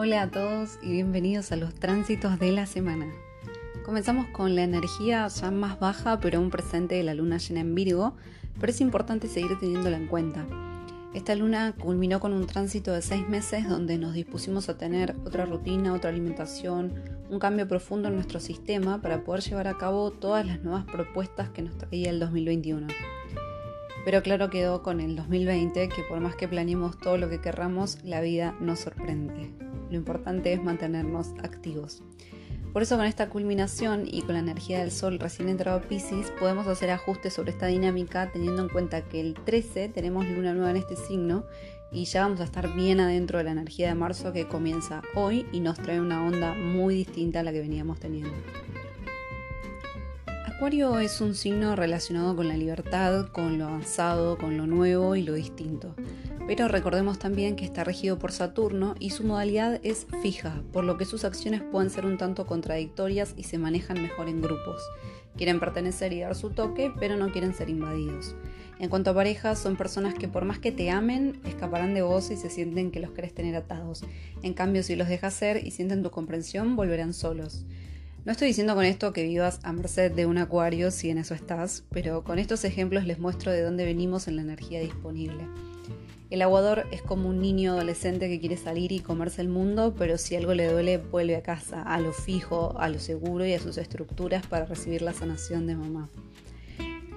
Hola a todos y bienvenidos a los tránsitos de la semana. Comenzamos con la energía ya más baja pero aún presente de la luna llena en Virgo, pero es importante seguir teniéndola en cuenta. Esta luna culminó con un tránsito de seis meses donde nos dispusimos a tener otra rutina, otra alimentación, un cambio profundo en nuestro sistema para poder llevar a cabo todas las nuevas propuestas que nos traía el 2021. Pero claro quedó con el 2020 que por más que planeemos todo lo que querramos, la vida nos sorprende. Lo importante es mantenernos activos. Por eso con esta culminación y con la energía del Sol recién entrado a Pisces, podemos hacer ajustes sobre esta dinámica teniendo en cuenta que el 13 tenemos luna nueva en este signo y ya vamos a estar bien adentro de la energía de marzo que comienza hoy y nos trae una onda muy distinta a la que veníamos teniendo. Acuario es un signo relacionado con la libertad, con lo avanzado, con lo nuevo y lo distinto. Pero recordemos también que está regido por Saturno y su modalidad es fija, por lo que sus acciones pueden ser un tanto contradictorias y se manejan mejor en grupos. Quieren pertenecer y dar su toque, pero no quieren ser invadidos. En cuanto a parejas, son personas que por más que te amen, escaparán de vos y se sienten que los querés tener atados. En cambio, si los dejas ser y sienten tu comprensión, volverán solos. No estoy diciendo con esto que vivas a merced de un acuario si en eso estás, pero con estos ejemplos les muestro de dónde venimos en la energía disponible. El aguador es como un niño adolescente que quiere salir y comerse el mundo, pero si algo le duele vuelve a casa, a lo fijo, a lo seguro y a sus estructuras para recibir la sanación de mamá.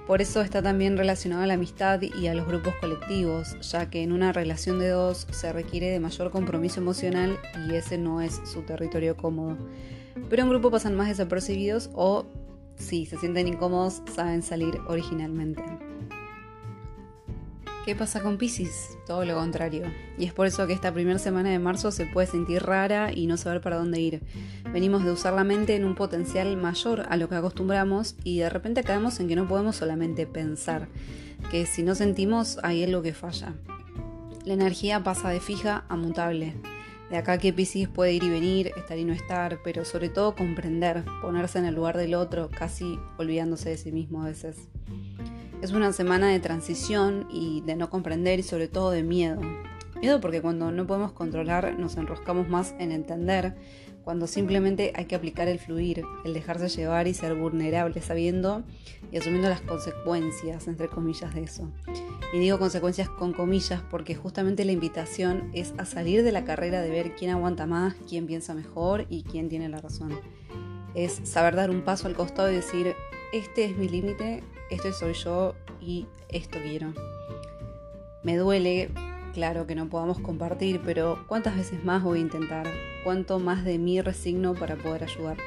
Por eso está también relacionado a la amistad y a los grupos colectivos, ya que en una relación de dos se requiere de mayor compromiso emocional y ese no es su territorio cómodo. Pero en grupo pasan más desapercibidos o, si se sienten incómodos, saben salir originalmente. ¿Qué pasa con Pisces? Todo lo contrario. Y es por eso que esta primera semana de marzo se puede sentir rara y no saber para dónde ir. Venimos de usar la mente en un potencial mayor a lo que acostumbramos y de repente caemos en que no podemos solamente pensar, que si no sentimos hay algo que falla. La energía pasa de fija a mutable. De acá que Pisces puede ir y venir, estar y no estar, pero sobre todo comprender, ponerse en el lugar del otro, casi olvidándose de sí mismo a veces. Es una semana de transición y de no comprender y sobre todo de miedo. Miedo porque cuando no podemos controlar nos enroscamos más en entender, cuando simplemente hay que aplicar el fluir, el dejarse llevar y ser vulnerable sabiendo y asumiendo las consecuencias, entre comillas, de eso. Y digo consecuencias con comillas porque justamente la invitación es a salir de la carrera de ver quién aguanta más, quién piensa mejor y quién tiene la razón. Es saber dar un paso al costado y decir, este es mi límite, este soy yo y esto quiero. Me duele, claro, que no podamos compartir, pero ¿cuántas veces más voy a intentar? ¿Cuánto más de mí resigno para poder ayudarte?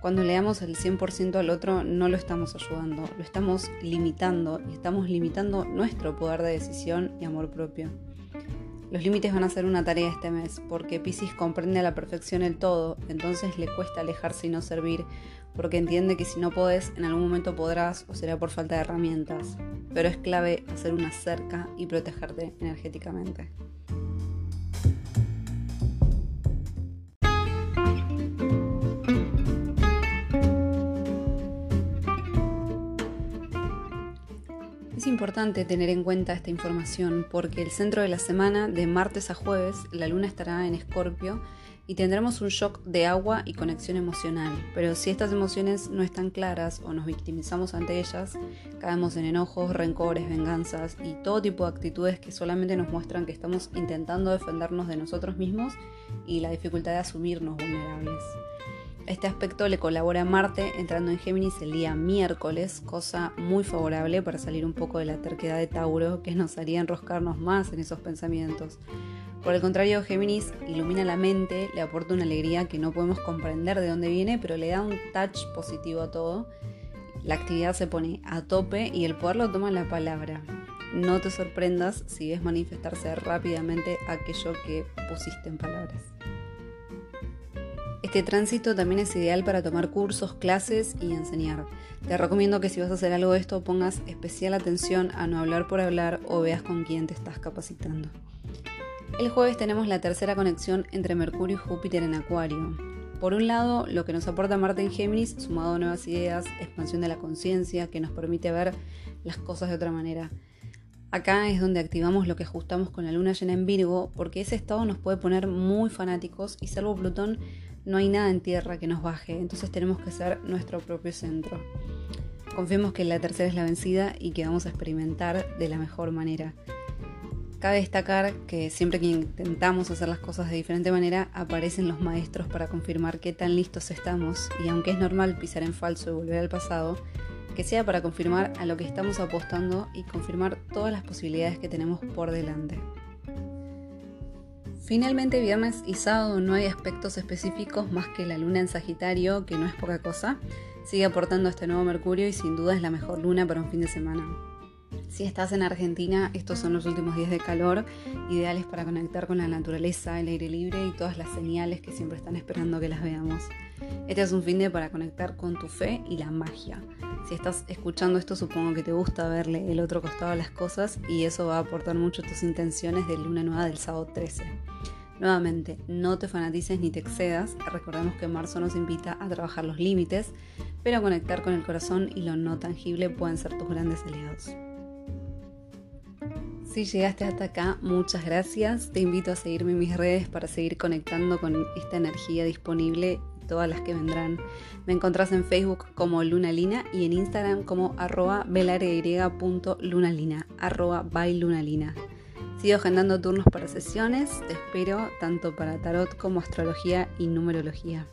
Cuando le damos el 100% al otro, no lo estamos ayudando, lo estamos limitando y estamos limitando nuestro poder de decisión y amor propio. Los límites van a ser una tarea este mes, porque Pisces comprende a la perfección el todo, entonces le cuesta alejarse y no servir, porque entiende que si no podés, en algún momento podrás o será por falta de herramientas. Pero es clave hacer una cerca y protegerte energéticamente. Importante tener en cuenta esta información porque el centro de la semana, de martes a jueves, la luna estará en Escorpio y tendremos un shock de agua y conexión emocional. Pero si estas emociones no están claras o nos victimizamos ante ellas, caemos en enojos, rencores, venganzas y todo tipo de actitudes que solamente nos muestran que estamos intentando defendernos de nosotros mismos y la dificultad de asumirnos vulnerables. Este aspecto le colabora a Marte entrando en Géminis el día miércoles, cosa muy favorable para salir un poco de la terquedad de Tauro que nos haría enroscarnos más en esos pensamientos. Por el contrario, Géminis ilumina la mente, le aporta una alegría que no podemos comprender de dónde viene, pero le da un touch positivo a todo. La actividad se pone a tope y el poder lo toma la palabra. No te sorprendas si ves manifestarse rápidamente aquello que pusiste en palabras. Este tránsito también es ideal para tomar cursos, clases y enseñar. Te recomiendo que si vas a hacer algo de esto pongas especial atención a no hablar por hablar o veas con quién te estás capacitando. El jueves tenemos la tercera conexión entre Mercurio y Júpiter en Acuario. Por un lado, lo que nos aporta Marte en Géminis, sumado a nuevas ideas, expansión de la conciencia, que nos permite ver las cosas de otra manera. Acá es donde activamos lo que ajustamos con la luna llena en Virgo, porque ese estado nos puede poner muy fanáticos y salvo Plutón no hay nada en tierra que nos baje, entonces tenemos que ser nuestro propio centro. Confiemos que la tercera es la vencida y que vamos a experimentar de la mejor manera. Cabe destacar que siempre que intentamos hacer las cosas de diferente manera, aparecen los maestros para confirmar qué tan listos estamos y aunque es normal pisar en falso y volver al pasado, que sea para confirmar a lo que estamos apostando y confirmar todas las posibilidades que tenemos por delante. Finalmente, viernes y sábado no hay aspectos específicos más que la luna en Sagitario, que no es poca cosa. Sigue aportando este nuevo Mercurio y sin duda es la mejor luna para un fin de semana. Si estás en Argentina, estos son los últimos días de calor, ideales para conectar con la naturaleza, el aire libre y todas las señales que siempre están esperando que las veamos. Este es un fin de para conectar con tu fe y la magia. Si estás escuchando esto, supongo que te gusta verle el otro costado a las cosas y eso va a aportar mucho tus intenciones de luna nueva del sábado 13. Nuevamente, no te fanatices ni te excedas. Recordemos que marzo nos invita a trabajar los límites, pero conectar con el corazón y lo no tangible pueden ser tus grandes aliados. Si llegaste hasta acá, muchas gracias. Te invito a seguirme en mis redes para seguir conectando con esta energía disponible y todas las que vendrán. Me encontrás en Facebook como Lunalina y en Instagram como arroba lunalina arroba bylunalina. Sigo agendando turnos para sesiones, te espero tanto para tarot como astrología y numerología.